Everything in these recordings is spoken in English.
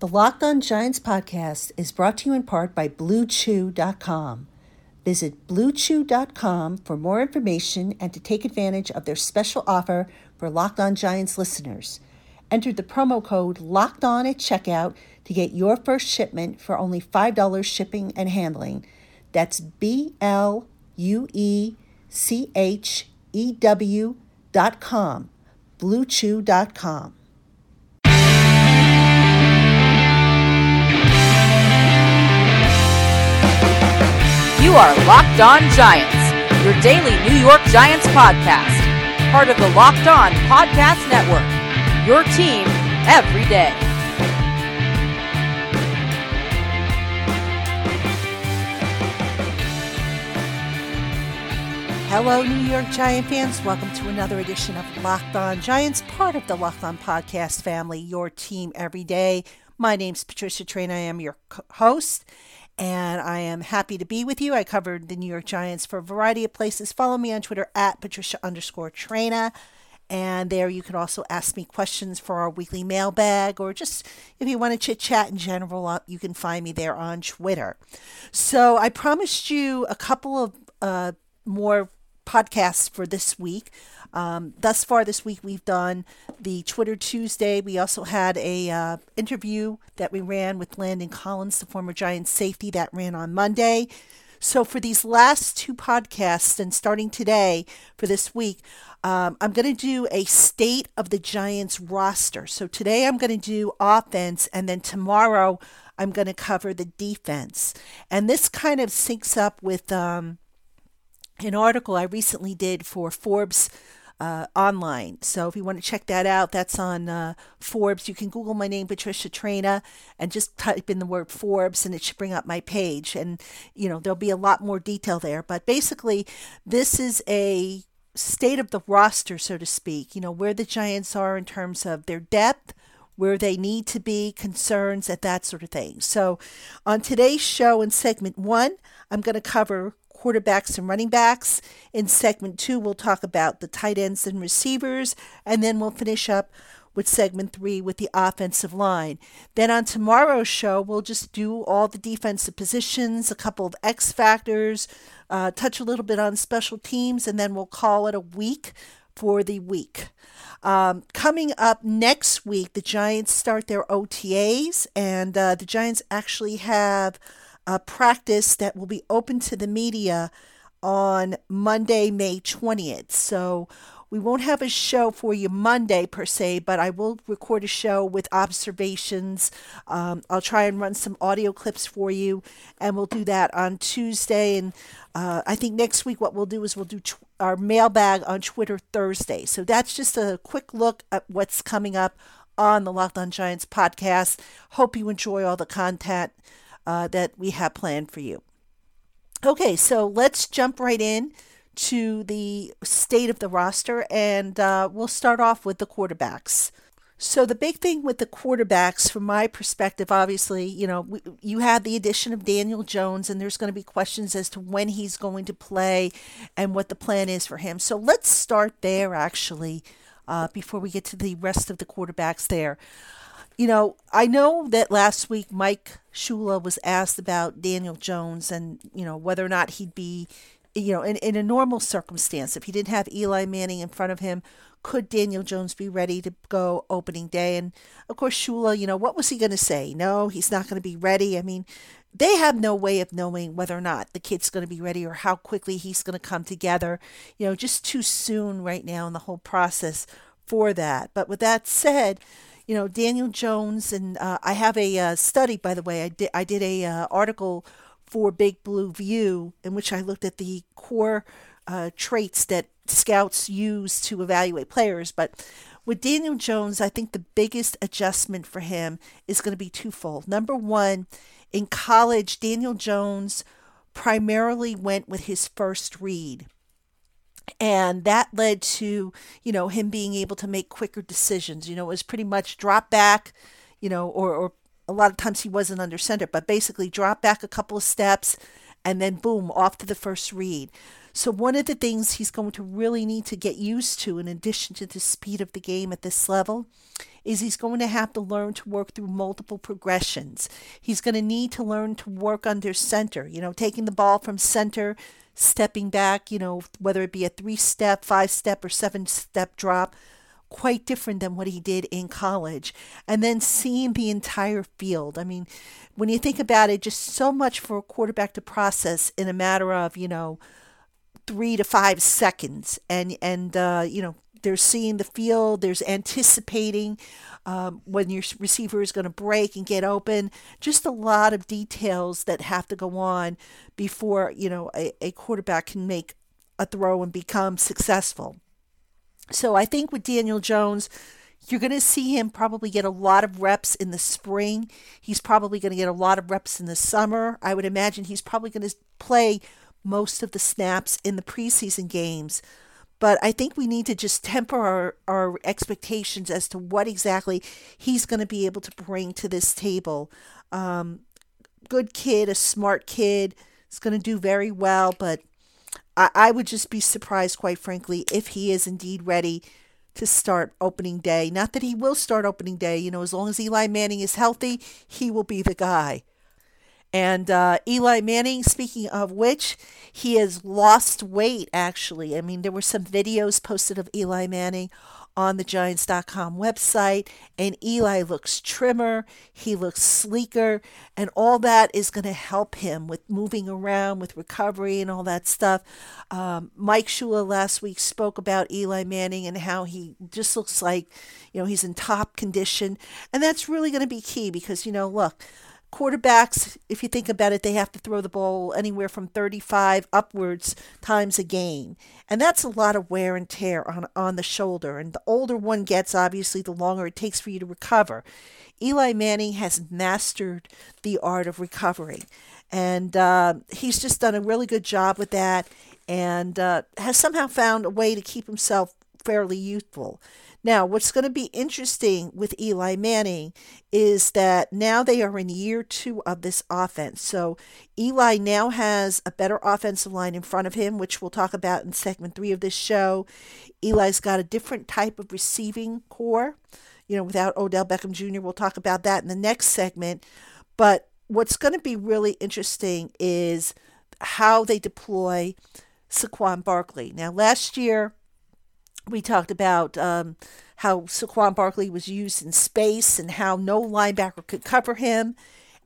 The Locked On Giants podcast is brought to you in part by BlueChew.com. Visit BlueChew.com for more information and to take advantage of their special offer for Locked On Giants listeners. Enter the promo code Locked On at checkout to get your first shipment for only $5 shipping and handling. That's B L U E C H E W dot com. BlueChew.com. You are Locked On Giants, your daily New York Giants podcast, part of the Locked On Podcast Network. Your team every day. Hello, New York Giant fans. Welcome to another edition of Locked On Giants, part of the Locked On Podcast family, your team every day. My name's Patricia Traina. I am your host, and I am happy to be with you. I covered the New York Giants for a variety of places. Follow me on Twitter at Patricia underscore Traina. And there you can also ask me questions for our weekly mailbag, or just if you want to chit chat in general, uh, you can find me there on Twitter. So I promised you a couple of uh, more podcasts for this week. Um, thus far this week, we've done the Twitter Tuesday. We also had a uh, interview that we ran with Landon Collins, the former Giants safety, that ran on Monday. So for these last two podcasts, and starting today for this week, um, I'm going to do a state of the Giants roster. So today I'm going to do offense, and then tomorrow I'm going to cover the defense. And this kind of syncs up with. Um, an article I recently did for Forbes uh, online. So if you want to check that out, that's on uh, Forbes. You can Google my name, Patricia Traina, and just type in the word Forbes, and it should bring up my page. And you know there'll be a lot more detail there. But basically, this is a state of the roster, so to speak. You know where the Giants are in terms of their depth. Where they need to be, concerns, and that sort of thing. So, on today's show in segment one, I'm going to cover quarterbacks and running backs. In segment two, we'll talk about the tight ends and receivers, and then we'll finish up with segment three with the offensive line. Then on tomorrow's show, we'll just do all the defensive positions, a couple of X factors, uh, touch a little bit on special teams, and then we'll call it a week for the week. Um, coming up next week, the Giants start their OTAs, and uh, the Giants actually have a practice that will be open to the media on Monday, May 20th. So we won't have a show for you Monday per se, but I will record a show with observations. Um, I'll try and run some audio clips for you, and we'll do that on Tuesday. And uh, I think next week, what we'll do is we'll do tw- our mailbag on Twitter Thursday. So that's just a quick look at what's coming up on the Locked On Giants podcast. Hope you enjoy all the content uh, that we have planned for you. Okay, so let's jump right in to the state of the roster, and uh, we'll start off with the quarterbacks. So the big thing with the quarterbacks, from my perspective, obviously, you know, we, you have the addition of Daniel Jones, and there's going to be questions as to when he's going to play and what the plan is for him. So let's start there, actually, uh, before we get to the rest of the quarterbacks there you know, I know that last week Mike Shula was asked about Daniel Jones and, you know, whether or not he'd be, you know, in, in a normal circumstance, if he didn't have Eli Manning in front of him, could Daniel Jones be ready to go opening day? And of course, Shula, you know, what was he going to say? No, he's not going to be ready. I mean, they have no way of knowing whether or not the kid's going to be ready or how quickly he's going to come together. You know, just too soon right now in the whole process for that. But with that said, you know Daniel Jones and uh, I have a uh, study by the way. I did I did a uh, article for Big Blue View in which I looked at the core uh, traits that scouts use to evaluate players. But with Daniel Jones I think the biggest adjustment for him is going to be twofold. Number one in college Daniel Jones primarily went with his first read and that led to you know him being able to make quicker decisions you know it was pretty much drop back you know or, or a lot of times he wasn't under center but basically drop back a couple of steps and then boom off to the first read So, one of the things he's going to really need to get used to, in addition to the speed of the game at this level, is he's going to have to learn to work through multiple progressions. He's going to need to learn to work under center, you know, taking the ball from center, stepping back, you know, whether it be a three step, five step, or seven step drop, quite different than what he did in college. And then seeing the entire field. I mean, when you think about it, just so much for a quarterback to process in a matter of, you know, three to five seconds, and and uh, you know they're seeing the field, there's anticipating um, when your receiver is going to break and get open. Just a lot of details that have to go on before you know a, a quarterback can make a throw and become successful. So I think with Daniel Jones. You're going to see him probably get a lot of reps in the spring. He's probably going to get a lot of reps in the summer. I would imagine he's probably going to play most of the snaps in the preseason games. But I think we need to just temper our, our expectations as to what exactly he's going to be able to bring to this table. Um, good kid, a smart kid, is going to do very well, but I, I would just be surprised, quite frankly, if he is indeed ready to start opening day. Not that he will start opening day, you know, as long as Eli Manning is healthy, he will be the guy. And uh, Eli Manning, speaking of which, he has lost weight actually. I mean, there were some videos posted of Eli Manning on the Giants.com website, and Eli looks trimmer, he looks sleeker, and all that is going to help him with moving around, with recovery, and all that stuff. Um, Mike Shula last week spoke about Eli Manning and how he just looks like, you know, he's in top condition, and that's really going to be key because, you know, look, quarterbacks, if you think about it, they have to throw the ball anywhere from 35 upwards times a game. And that's a lot of wear and tear on, on the shoulder. And the older one gets, obviously, the longer it takes for you to recover. Eli Manning has mastered the art of recovering. And uh, he's just done a really good job with that and uh, has somehow found a way to keep himself fairly youthful. Now, what's going to be interesting with Eli Manning is that now they are in year two of this offense. So Eli now has a better offensive line in front of him, which we'll talk about in segment three of this show. Eli's got a different type of receiving corps, you know, without Odell Beckham Jr. We'll talk about that in the next segment. But what's going to be really interesting is how they deploy Saquon Barkley. Now, last year, we talked about um, how Saquon Barkley was used in space and how no linebacker could cover him.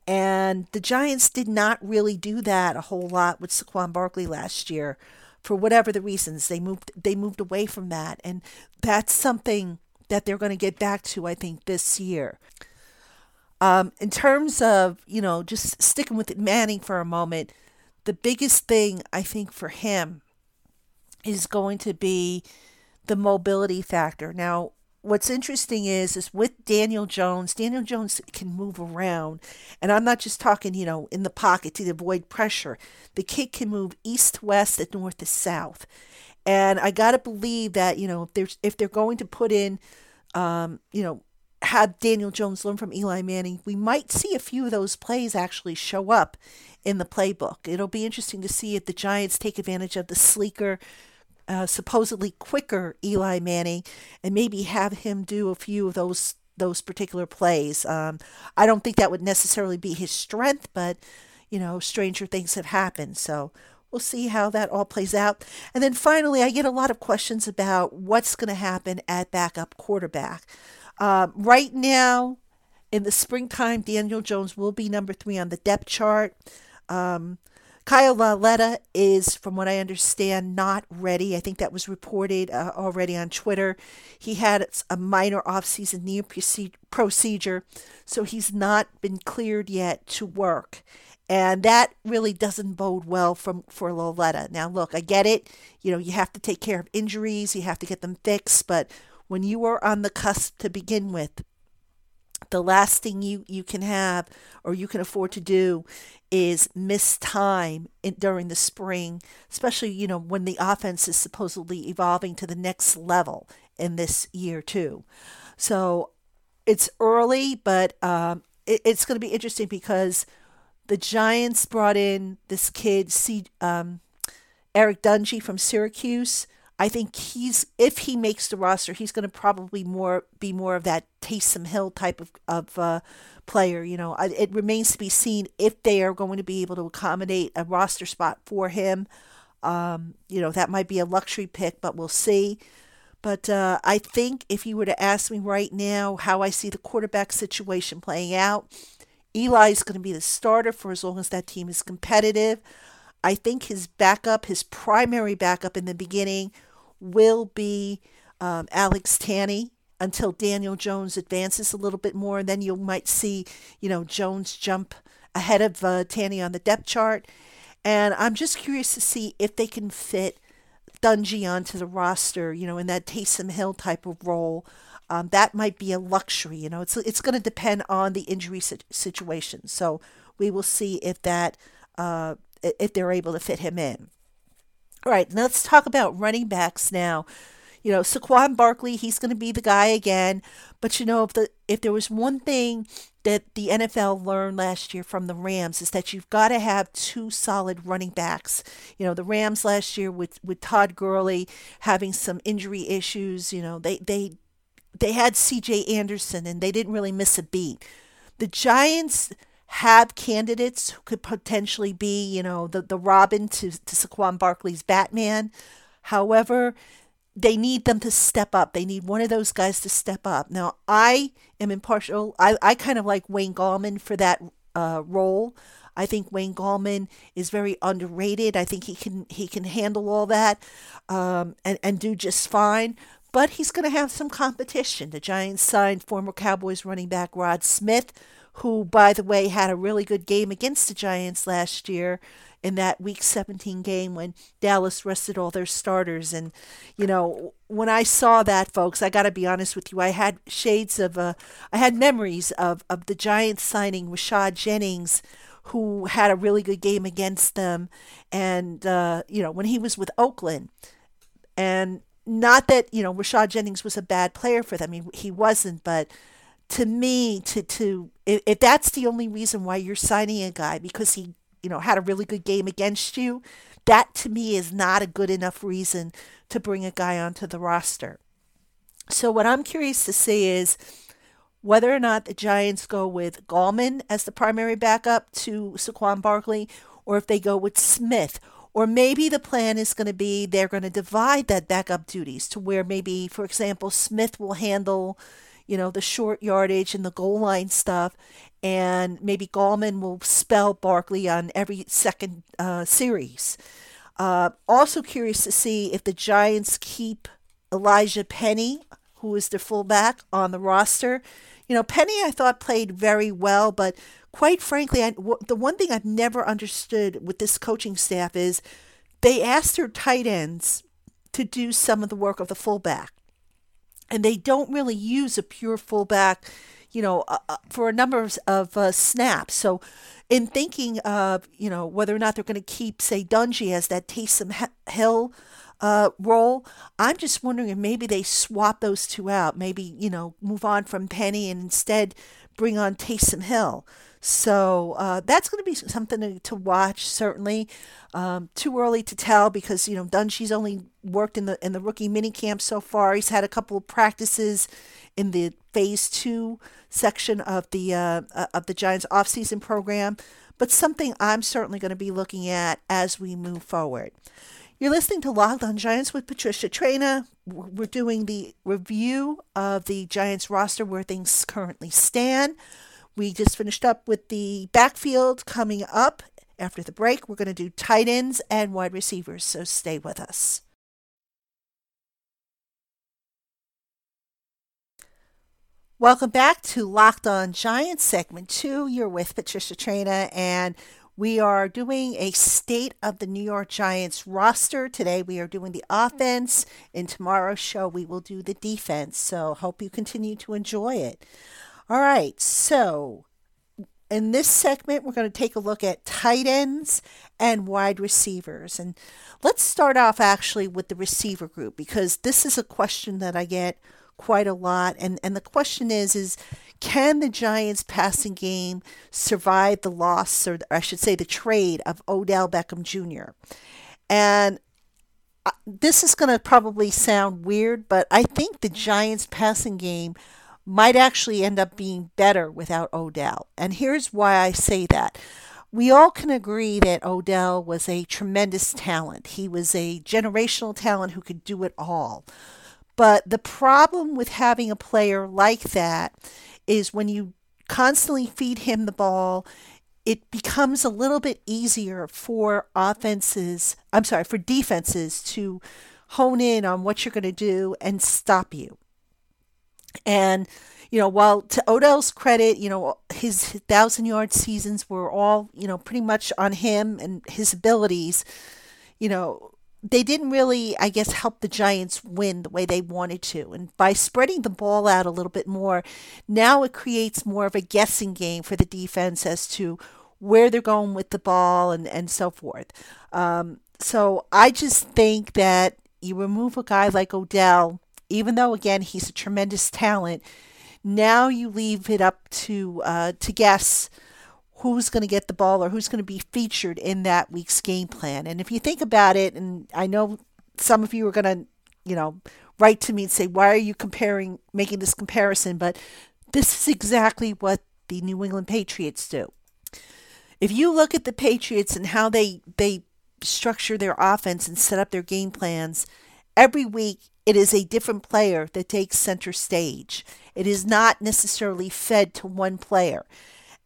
And the Giants did not really do that a whole lot with Saquon Barkley last year, for whatever the reasons. They moved they moved away from that, and that's something that they're going to get back to, I think, this year. Um, in terms of you know just sticking with Manning for a moment, the biggest thing I think for him is going to be the mobility factor. Now, what's interesting is is with Daniel Jones, Daniel Jones can move around, and I'm not just talking, you know, in the pocket to avoid pressure. The kid can move east west and north to south, and I gotta believe that you know if there's if they're going to put in, um, you know. Have Daniel Jones learn from Eli Manning, we might see a few of those plays actually show up in the playbook. It'll be interesting to see if the Giants take advantage of the sleeker uh, supposedly quicker Eli Manning and maybe have him do a few of those those particular plays. Um, I don't think that would necessarily be his strength, but you know, stranger things have happened. So we'll see how that all plays out. And then finally, I get a lot of questions about what's going to happen at backup quarterback. Um, right now, in the springtime, Daniel Jones will be number three on the depth chart. Um, Kyle Lauletta is, from what I understand, not ready. I think that was reported uh, already on Twitter. He had a minor off-season knee procedure, so he's not been cleared yet to work. And that really doesn't bode well from, for Lauletta. Now, look, I get it. You know, you have to take care of injuries, you have to get them fixed, but when you are on the cusp to begin with, the last thing you, you can have or you can afford to do is miss time in, during the spring, especially, you know, when the offense is supposedly evolving to the next level in this year, too. So it's early, but um, it, it's going to be interesting because the Giants brought in this kid, C, um, Eric Dungey from Syracuse. I think he's if he makes the roster, he's going to probably more be more of that Taysom Hill type of of uh, player. You know, it remains to be seen if they are going to be able to accommodate a roster spot for him. Um, you know, that might be a luxury pick, but we'll see. But uh, I think if you were to ask me right now how I see the quarterback situation playing out, Eli is going to be the starter for as long as that team is competitive. I think his backup, his primary backup in the beginning, will be um, Alex Tanney until Daniel Jones advances a little bit more. And then you might see, you know, Jones jump ahead of uh, Tanney on the depth chart. And I'm just curious to see if they can fit Dungey onto the roster, you know, in that Taysom Hill type of role. Um, that might be a luxury, you know. It's it's going to depend on the injury situation. So we will see if that uh, if they're able to fit him in. All right, let's talk about running backs now. You know, Saquon Barkley, he's going to be the guy again. But you know, if the if there was one thing that the NFL learned last year from the Rams is that you've got to have two solid running backs. You know, the Rams last year with with Todd Gurley having some injury issues. You know, they they they had C.J. Anderson and they didn't really miss a beat. The Giants have candidates who could potentially be, you know, the, the Robin to, to Saquon Barkley's Batman. However, they need them to step up. They need one of those guys to step up. Now, I am impartial. I, I kind of like Wayne Gallman for that uh, role. I think Wayne Gallman is very underrated. I think he can he can handle all that um, and and do just fine. But he's going to have some competition. The Giants signed former Cowboys running back Rod Smith, who, by the way, had a really good game against the Giants last year in that week 17 game when Dallas rested all their starters. And, you know, when I saw that, folks, I got to be honest with you, I had shades of, uh, I had memories of, of the Giants signing Rashad Jennings, who had a really good game against them. And, uh, you know, when he was with Oakland. And not that, you know, Rashad Jennings was a bad player for them. He, he wasn't, but to me to to if, that's the only reason why you're signing a guy because he you know had a really good game against you that to me is not a good enough reason to bring a guy onto the roster. So what i'm curious to see is whether or not the giants go with Gallman as the primary backup to Saquon Barkley or if they go with Smith or maybe the plan is going to be they're going to divide that backup duties to where maybe for example Smith will handle you know, the short yardage and the goal line stuff. And maybe Gallman will spell Barkley on every second uh, series. Uh, also curious to see if the Giants keep Elijah Penny, who is their fullback, on the roster. You know, Penny I thought played very well, but quite frankly, I, w- the one thing I've never understood with this coaching staff is they ask their tight ends to do some of the work of the fullback and they don't really use a pure fullback, you know, uh, uh for a number of, of uh, snaps. So, in thinking of you know whether or not they're going to keep say Dungey as that Taysom Hill uh, role, I'm just wondering if maybe they swap those two out. Maybe you know move on from Penny and instead bring on Taysom Hill. So uh, that's going to be something to, to watch. Certainly, um, too early to tell because you know Dungey's only worked in the in the rookie mini camp so far. He's had a couple of practices in the phase two section of the uh, uh of the Giants offseason program, but something I'm certainly going to be looking at as we move forward. You're listening to Locked on Giants with Patricia Traina. We're doing the review of the Giants roster where things currently stand. We just finished up with the backfield coming up after the break. We're going to do tight ends and wide receivers, so stay with us. Welcome back to Locked On Giants, segment two. You're with Patricia Traina, and we are doing a state of the New York Giants roster. Today we are doing the offense. In tomorrow's show, we will do the defense. So hope you continue to enjoy it. All right, so in this segment, we're going to take a look at tight ends and wide receivers. And let's start off actually with the receiver group because this is a question that I get quite a lot. And, and the question is, is can the Giants passing game survive the loss, or I should say the trade of Odell Beckham Jr.? And uh, this is going to probably sound weird, but I think the Giants' passing game might actually end up being better without Odell. And here's why I say that. We all can agree that Odell was a tremendous talent. He was a generational talent who could do it all. But the problem with having a player like that is when you constantly feed him the ball, it becomes a little bit easier for offenses, I'm sorry, for defenses to hone in on what you're going to do and stop you. And, you know, while to Odell's credit, you know, his thousand yard seasons were all, you know, pretty much on him and his abilities, you know, they didn't really, I guess, help the Giants win the way they wanted to. And by spreading the ball out a little bit more, now it creates more of a guessing game for the defense as to where they're going with the ball and, and so forth. Um, so I just think that you remove a guy like Odell even though again he's a tremendous talent, now you leave it up to uh, to guess who's going to get the ball or who's going to be featured in that week's game plan. And if you think about it, and I know some of you are going to, you know, write to me and say, "Why are you comparing, making this comparison?" But this is exactly what the New England Patriots do. If you look at the Patriots and how they they structure their offense and set up their game plans, every week it is a different player that takes center stage. It is not necessarily fed to one player.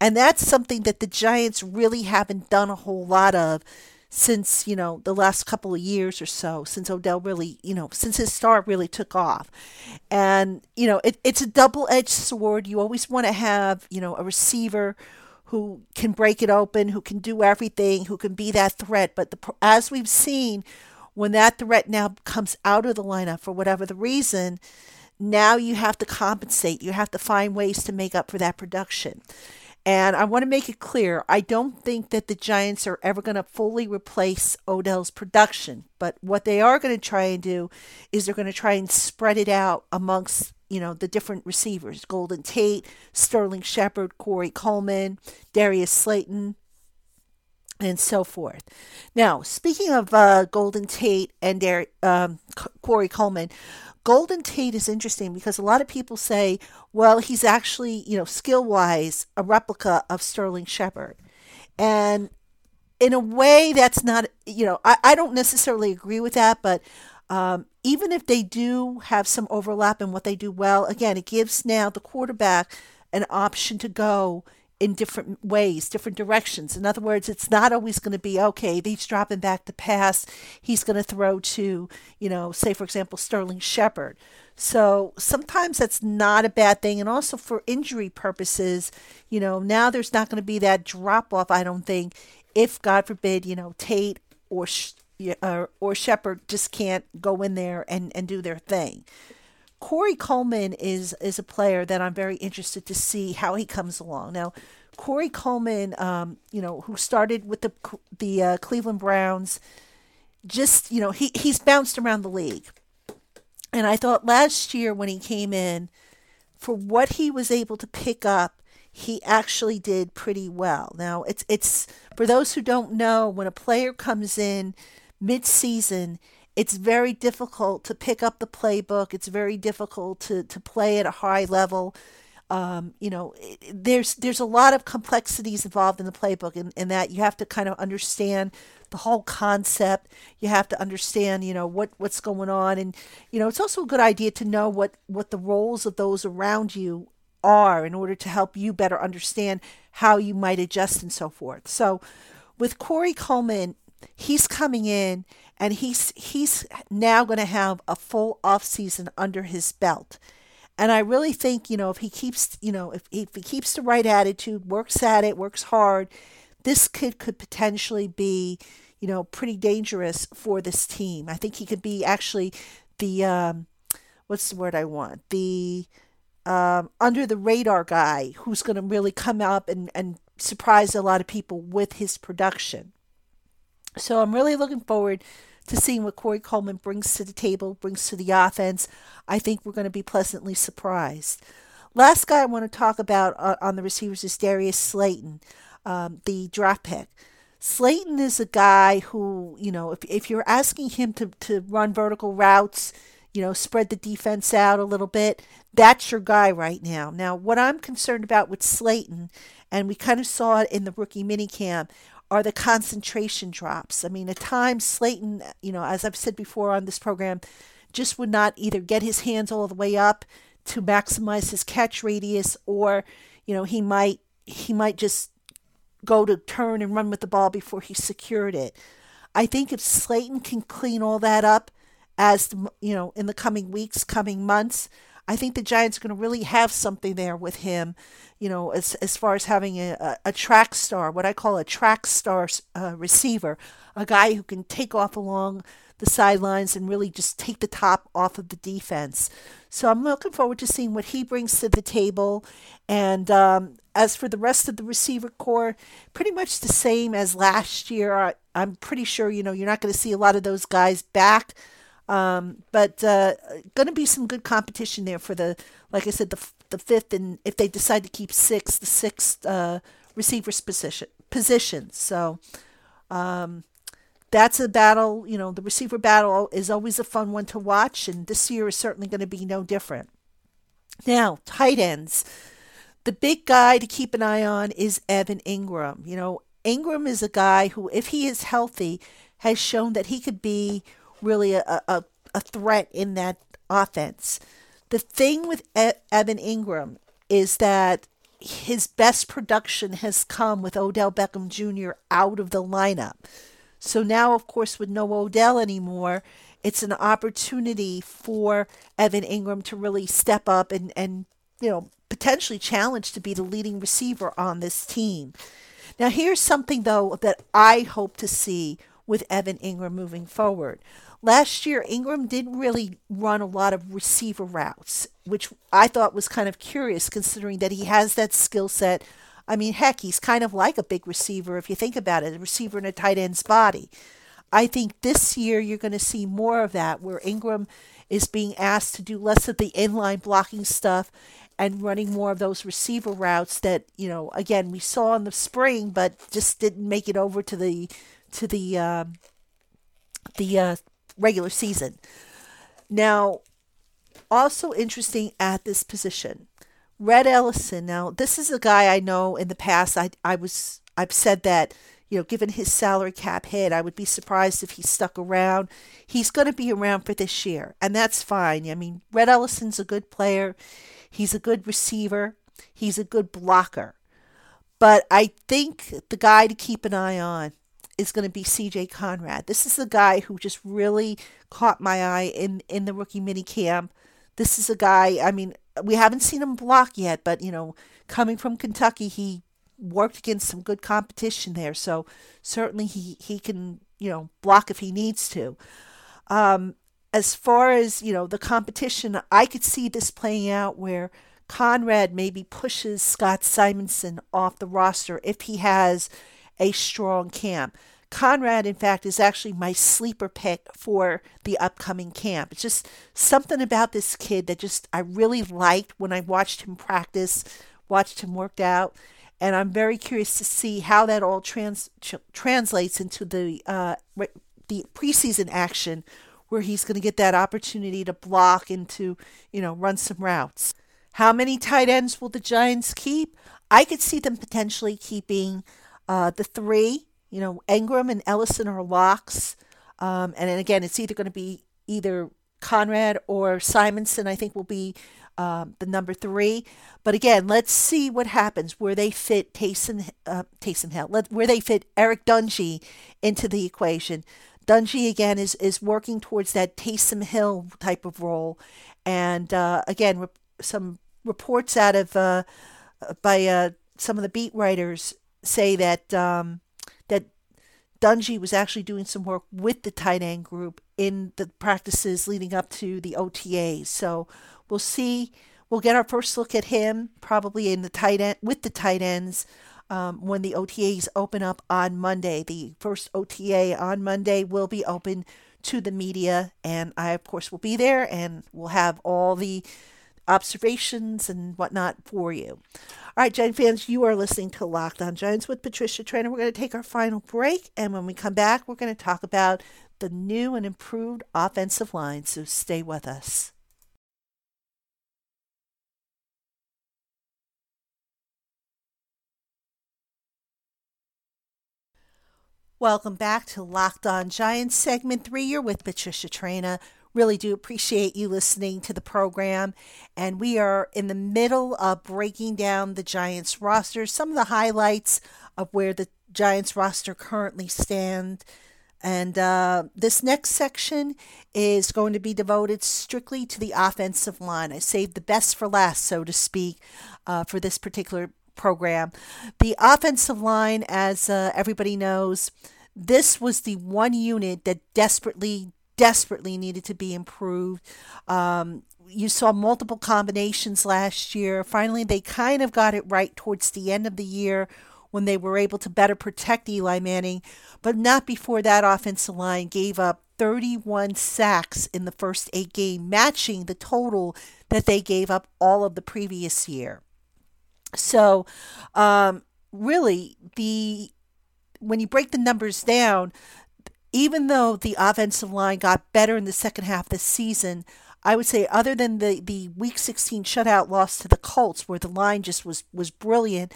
And that's something that the Giants really haven't done a whole lot of since, you know, the last couple of years or so, since Odell really, you know, since his star really took off. And, you know, it, it's a double edged sword. You always want to have, you know, a receiver who can break it open, who can do everything, who can be that threat. But the, as we've seen, when that threat now comes out of the lineup for whatever the reason, now you have to compensate. You have to find ways to make up for that production. And I want to make it clear I don't think that the Giants are ever going to fully replace Odell's production. But what they are going to try and do is they're going to try and spread it out amongst, you know, the different receivers Golden Tate, Sterling Shepard, Corey Coleman, Darius Slayton, and so forth. Now, speaking of uh, Golden Tate and Der- um, Corey Coleman, Golden Tate is interesting because a lot of people say, well, he's actually, you know, skill wise, a replica of Sterling Shepard. And in a way, that's not, you know, I, I don't necessarily agree with that, but um, even if they do have some overlap in what they do well, again, it gives now the quarterback an option to go in different ways, different directions. In other words, it's not always going to be okay. He's dropping back the pass. He's going to throw to, you know, say for example, Sterling Shepard. So sometimes that's not a bad thing. And also for injury purposes, you know, now there's not going to be that drop off. I don't think if God forbid, you know, Tate or or, or Shepard just can't go in there and, and do their thing. Corey Coleman is is a player that I'm very interested to see how he comes along. Now, Corey Coleman, um, you know, who started with the the uh, Cleveland Browns, just you know, he he's bounced around the league, and I thought last year when he came in, for what he was able to pick up, he actually did pretty well. Now, it's it's for those who don't know, when a player comes in mid-season it's very difficult to pick up the playbook. It's very difficult to, to play at a high level. Um, you know, there's there's a lot of complexities involved in the playbook, and in, in that you have to kind of understand the whole concept. You have to understand, you know, what what's going on, and you know, it's also a good idea to know what what the roles of those around you are in order to help you better understand how you might adjust and so forth. So, with Corey Coleman, he's coming in and he's he's now going to have a full off season under his belt. And I really think, you know, if he keeps, you know, if, if he keeps the right attitude, works at it, works hard, this kid could potentially be, you know, pretty dangerous for this team. I think he could be actually the um, what's the word I want? The um, under the radar guy who's going to really come up and, and surprise a lot of people with his production. So I'm really looking forward to seeing what Corey Coleman brings to the table, brings to the offense. I think we're going to be pleasantly surprised. Last guy I want to talk about uh, on the receivers is Darius Slayton, um, the draft pick. Slayton is a guy who, you know, if, if you're asking him to, to run vertical routes, you know, spread the defense out a little bit, that's your guy right now. Now, what I'm concerned about with Slayton, and we kind of saw it in the rookie minicamp, are the concentration drops. I mean, at times, Slayton, you know, as I've said before on this program, just would not either get his hands all the way up to maximize his catch radius or, you know, he might he might just go to turn and run with the ball before he secured it. I think if Slayton can clean all that up as you know in the coming weeks, coming months, I think the Giants are going to really have something there with him, you know, as as far as having a, a, track star, what I call a track star uh, receiver, a guy who can take off along the sidelines and really just take the top off of the defense. So I'm looking forward to seeing what he brings to the table. And um, as for the rest of the receiver corps, pretty much the same as last year. I, am pretty sure you know you're not going to see a lot of those guys back. Um, but uh, going to be some good competition there for the, like I said, the the fifth, and if they decide to keep six, the sixth uh, receivers position position. So um, that's a battle. You know, the receiver battle is always a fun one to watch, and this year is certainly going to be no different. Now, tight ends. The big guy to keep an eye on is Evan Engram. You know, Engram is a guy who, if he is healthy, has shown that he could be really a, a, a threat in that offense. The thing with e- Evan Engram is that his best production has come with Odell Beckham Jr. out of the lineup. So now, of course, with no Odell anymore, it's an opportunity for Evan Engram to really step up and, and you know, potentially challenge to be the leading receiver on this team. Now, here's something, though, that I hope to see with Evan Engram moving forward. Last year, Engram didn't really run a lot of receiver routes, which I thought was kind of curious considering that he has that skill set I mean, heck, he's kind of like a big receiver if you think about it, a receiver in a tight end's body. I think this year you're going to see more of that where Engram is being asked to do less of the inline blocking stuff and running more of those receiver routes that, you know, again, we saw in the spring but just didn't make it over to the to the um, the uh, regular season. Now, also interesting at this position Rhett Ellison. Now, this is a guy I know in the past. I I was I've said that you know, given his salary cap hit, I would be surprised if he stuck around. He's going to be around for this year, and that's fine. I mean, Rhett Ellison's a good player. He's a good receiver. He's a good blocker. But I think the guy to keep an eye on is going to be CJ Conrad. This is the guy who just really caught my eye in, in the rookie mini camp. This is a guy, I mean, we haven't seen him block yet, but you know, coming from Kentucky, he worked against some good competition there. So certainly he he can you know block if he needs to. Um, as far as you know the competition, I could see this playing out where Conrad maybe pushes Scott Simonson off the roster if he has a strong camp. Conrad, in fact, is actually my sleeper pick for the upcoming camp. It's just something about this kid that just I really liked when I watched him practice, watched him work out, and I'm very curious to see how that all trans tr- translates into the uh, the preseason action, where he's going to get that opportunity to block and to you know run some routes. How many tight ends will the Giants keep? I could see them potentially keeping uh, the three you know, Engram and Ellison are locks. Um, and then again, it's either going to be either Conrad or Simonson, I think will be um, the number three. But again, let's see what happens where they fit Taysom, uh, Taysom Hill, let, where they fit Eric Dungey into the equation. Dungey again is is working towards that Taysom Hill type of role, and uh, again, re- some reports out of uh, by uh, some of the beat writers say that um, Dungey was actually doing some work with the tight end group in the practices leading up to the OTAs. So we'll see. We'll get our first look at him probably in the tight end with the tight ends um, when the OTAs open up on Monday. The first OTA on Monday will be open to the media, and I of course will be there, and we'll have all the observations and whatnot for you. All right, Giant fans, you are listening to Locked On Giants with Patricia Traina. We're going to take our final break, and when we come back, we're going to talk about the new and improved offensive line. So stay with us. Welcome back to Locked On Giants, segment three. You're with Patricia Traina. Really do appreciate you listening to the program. And we are in the middle of breaking down the Giants roster, some of the highlights of where the Giants roster currently stand. And uh, this next section is going to be devoted strictly to the offensive line. I saved the best for last, so to speak, uh, for this particular program. The offensive line, as uh, everybody knows, this was the one unit that desperately, desperately needed to be improved. Um, you saw multiple combinations last year. Finally, they kind of got it right towards the end of the year when they were able to better protect Eli Manning, but not before that offensive line gave up 31 sacks in the first eight games, matching the total that they gave up all of the previous year. So, um, really, the when you break the numbers down, even though the offensive line got better in the second half of the season, I would say other than the, the week 16 shutout loss to the Colts, where the line just was was brilliant,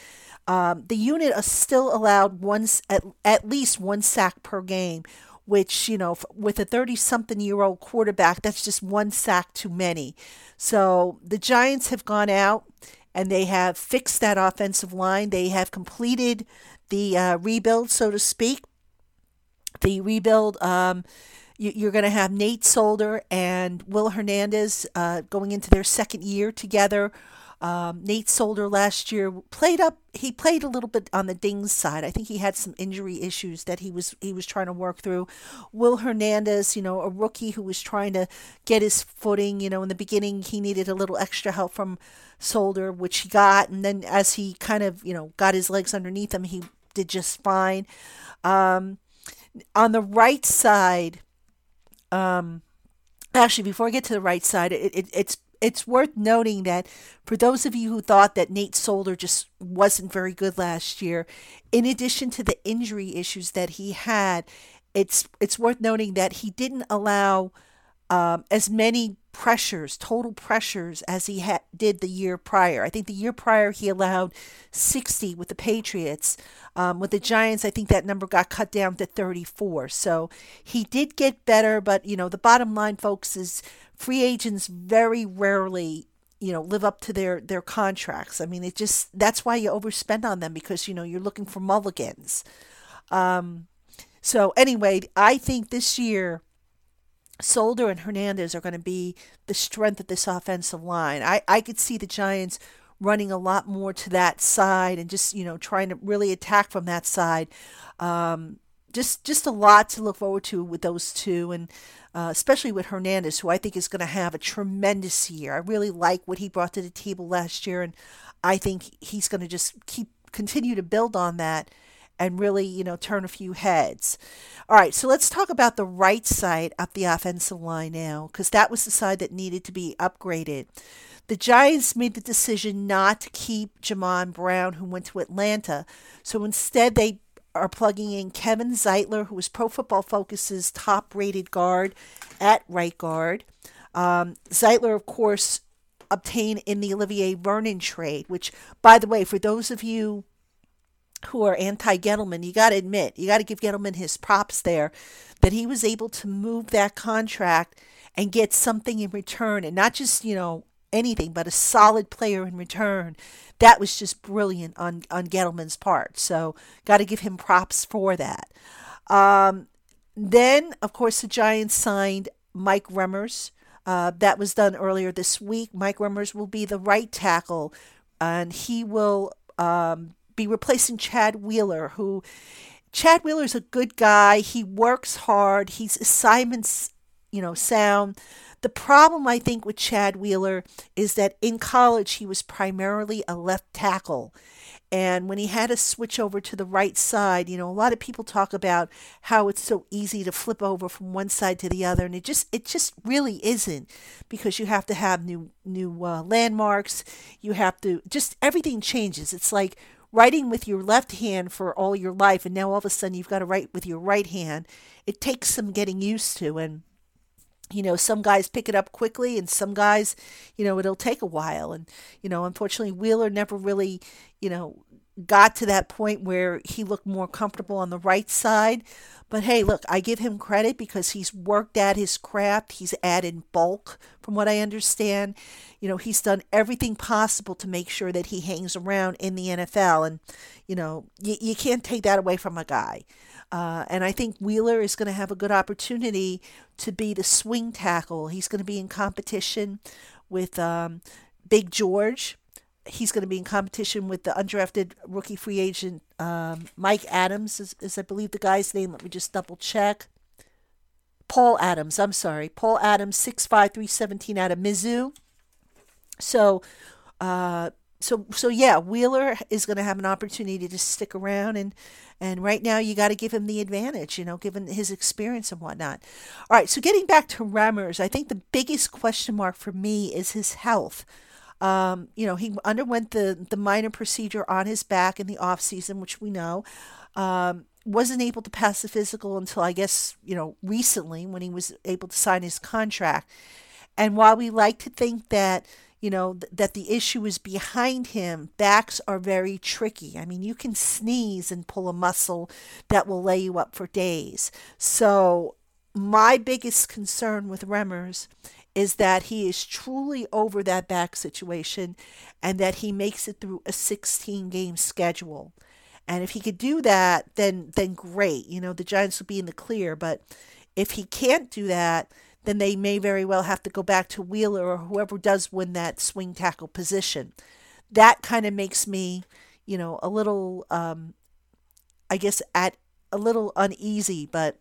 um, the unit still allowed one at, at least one sack per game, which you know with a 30 something year old quarterback, that's just one sack too many. So the Giants have gone out and they have fixed that offensive line. They have completed the uh, rebuild, so to speak. The rebuild, um, you, are going to have Nate Solder and Will Hernandez uh, going into their second year together. Um, Nate Solder last year played up. He played a little bit on the Dings side. I think he had some injury issues that he was he was trying to work through. Will Hernandez, you know, a rookie who was trying to get his footing. You know, in the beginning he needed a little extra help from Solder, which he got, and then as he kind of you know got his legs underneath him, he did just fine. Um, on the right side, um, actually, before I get to the right side, it, it, it's it's worth noting that for those of you who thought that Nate Solder just wasn't very good last year, in addition to the injury issues that he had, it's it's worth noting that he didn't allow um, as many pressures, total pressures, as he ha- did the year prior. I think the year prior he allowed 60 with the Patriots. Um, with the Giants, I think that number got cut down to 34. So he did get better, but you know the bottom line, folks, is free agents very rarely you know live up to their their contracts. I mean, it just that's why you overspend on them because you know you're looking for mulligans. Um, so anyway, I think this year Solder and Hernandez are going to be the strength of this offensive line. I, I could see the Giants running a lot more to that side and just, you know, trying to really attack from that side. Um, just just a lot to look forward to with those two and uh, especially with Hernandez who I think is going to have a tremendous year. I really like what he brought to the table last year and I think he's going to just keep continue to build on that and really, you know, turn a few heads. All right, so let's talk about the right side of the offensive line now, because that was the side that needed to be upgraded. The Giants made the decision not to keep Jamon Brown, who went to Atlanta. So instead, they are plugging in Kevin Zeitler, who is Pro Football Focus's top rated guard at right guard. Um, Zeitler, of course, obtained in the Olivier Vernon trade, which, by the way, for those of you who are anti Gettleman, you got to admit, you got to give Gettleman his props there that he was able to move that contract and get something in return and not just, you know, anything, but a solid player in return. That was just brilliant on, on Gettleman's part. So, got to give him props for that. Um, then, of course, the Giants signed Mike Remmers. Uh, that was done earlier this week. Mike Remmers will be the right tackle, and he will um, be replacing Chad Wheeler, who Chad Wheeler's a good guy. He works hard. He's assignments, you know, sound. The problem I think with Chad Wheeler is that in college he was primarily a left tackle. And when he had to switch over to the right side, you know, a lot of people talk about how it's so easy to flip over from one side to the other, and it just it just really isn't because you have to have new new uh, landmarks. You have to just everything changes. It's like writing with your left hand for all your life, and now all of a sudden you've got to write with your right hand. It takes some getting used to, and you know, some guys pick it up quickly and some guys, you know, it'll take a while. And, you know, unfortunately, Wheeler never really, you know, got to that point where he looked more comfortable on the right side. But hey, look, I give him credit because he's worked at his craft. He's added bulk, from what I understand. You know, he's done everything possible to make sure that he hangs around in the NFL. And, you know, you, you can't take that away from a guy. Uh, and I think Wheeler is going to have a good opportunity to be the swing tackle. He's going to be in competition with um, Big George. He's going to be in competition with the undrafted rookie free agent um, Mike Adams, is, is I believe the guy's name. Let me just double check. Paul Adams, I'm sorry. Paul Adams, 6'5, 317 out of Mizzou. So, uh, so so yeah, Wheeler is going to have an opportunity to stick around and and right now you got to give him the advantage, you know, given his experience and whatnot. All right, so getting back to Remmers, I think the biggest question mark for me is his health. Um, you know, he underwent the the minor procedure on his back in the off season, which we know. Um, wasn't able to pass the physical until I guess you know recently when he was able to sign his contract. And while we like to think that you know, th- that the issue is behind him. Backs are very tricky. I mean, you can sneeze and pull a muscle that will lay you up for days. So, my biggest concern with Remmers is that he is truly over that back situation and that he makes it through a 16 game schedule. And if he could do that, then then great. You know, the Giants will be in the clear, but if he can't do that, then they may very well have to go back to Wheeler or whoever does win that swing tackle position. That kind of makes me, you know, a little, um, I guess, at a little uneasy. But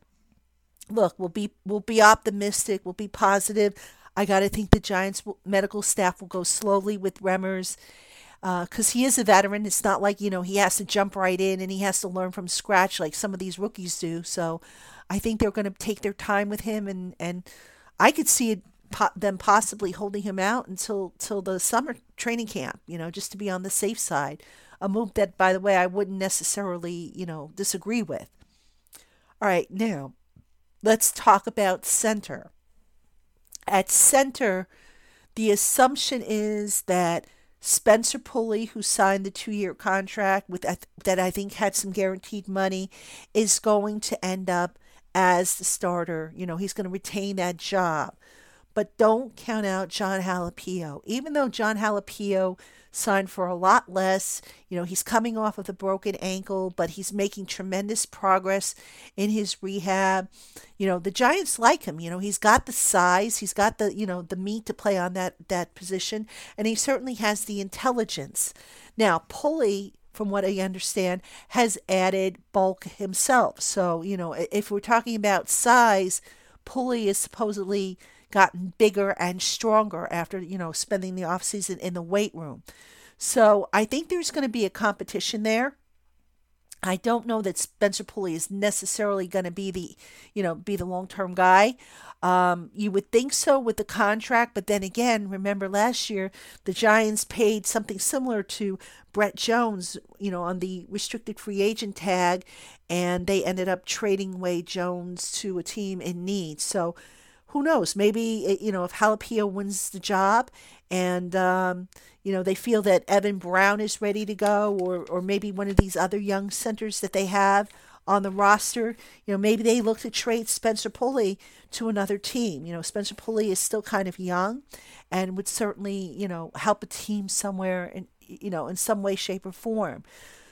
look, we'll be we'll be optimistic. We'll be positive. I got to think the Giants medical staff will go slowly with Remmers because uh, he is a veteran. It's not like you know he has to jump right in and he has to learn from scratch like some of these rookies do. So I think they're going to take their time with him and and I could see it, po- them possibly holding him out until till the summer training camp, you know, just to be on the safe side. A move that, by the way, I wouldn't necessarily, you know, disagree with. All right, now let's talk about center. At center, the assumption is that Spencer Pulley, who signed the two-year contract with that I think had some guaranteed money, is going to end up as the starter. You know, he's going to retain that job. But don't count out Jon Halapio. Even though Jon Halapio signed for a lot less, you know, he's coming off of a broken ankle, but he's making tremendous progress in his rehab. You know, the Giants like him. You know, he's got the size, he's got the, you know, the meat to play on that that position, and he certainly has the intelligence. Now, Pulley from what I understand, has added bulk himself. So, you know, if we're talking about size, Pulley is supposedly gotten bigger and stronger after, you know, spending the off season in the weight room. So I think there's going to be a competition there. I don't know that Spencer Pulley is necessarily going to be the, you know, be the long term guy. Um, you would think so with the contract, but then again, remember last year the Giants paid something similar to Brett Jones, you know, on the restricted free agent tag, and they ended up trading away Jones to a team in need. So who knows? Maybe eh, you know if Halapio wins the job, and um, you know they feel that Evan Brown is ready to go, or or maybe one of these other young centers that they have on the roster. You know, maybe they look to trade Spencer Pulley to another team. You know, Spencer Pulley is still kind of young and would certainly, you know, help a team somewhere in you know, in some way, shape, or form.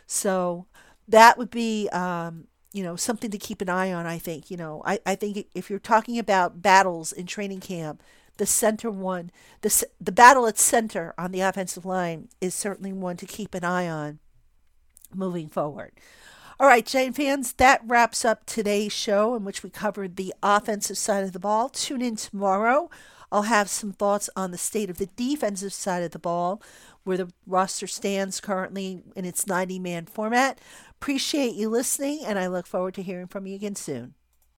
So that would be um, you know, something to keep an eye on, I think. You know, I, I think if you're talking about battles in training camp, the center one, the, the battle at center on the offensive line is certainly one to keep an eye on moving forward. All right, Giant fans, that wraps up today's show in which we covered the offensive side of the ball. Tune in tomorrow I'll have some thoughts on the state of the defensive side of the ball, where the roster stands currently in its 90 man format. Appreciate you listening, and I look forward to hearing from you again soon.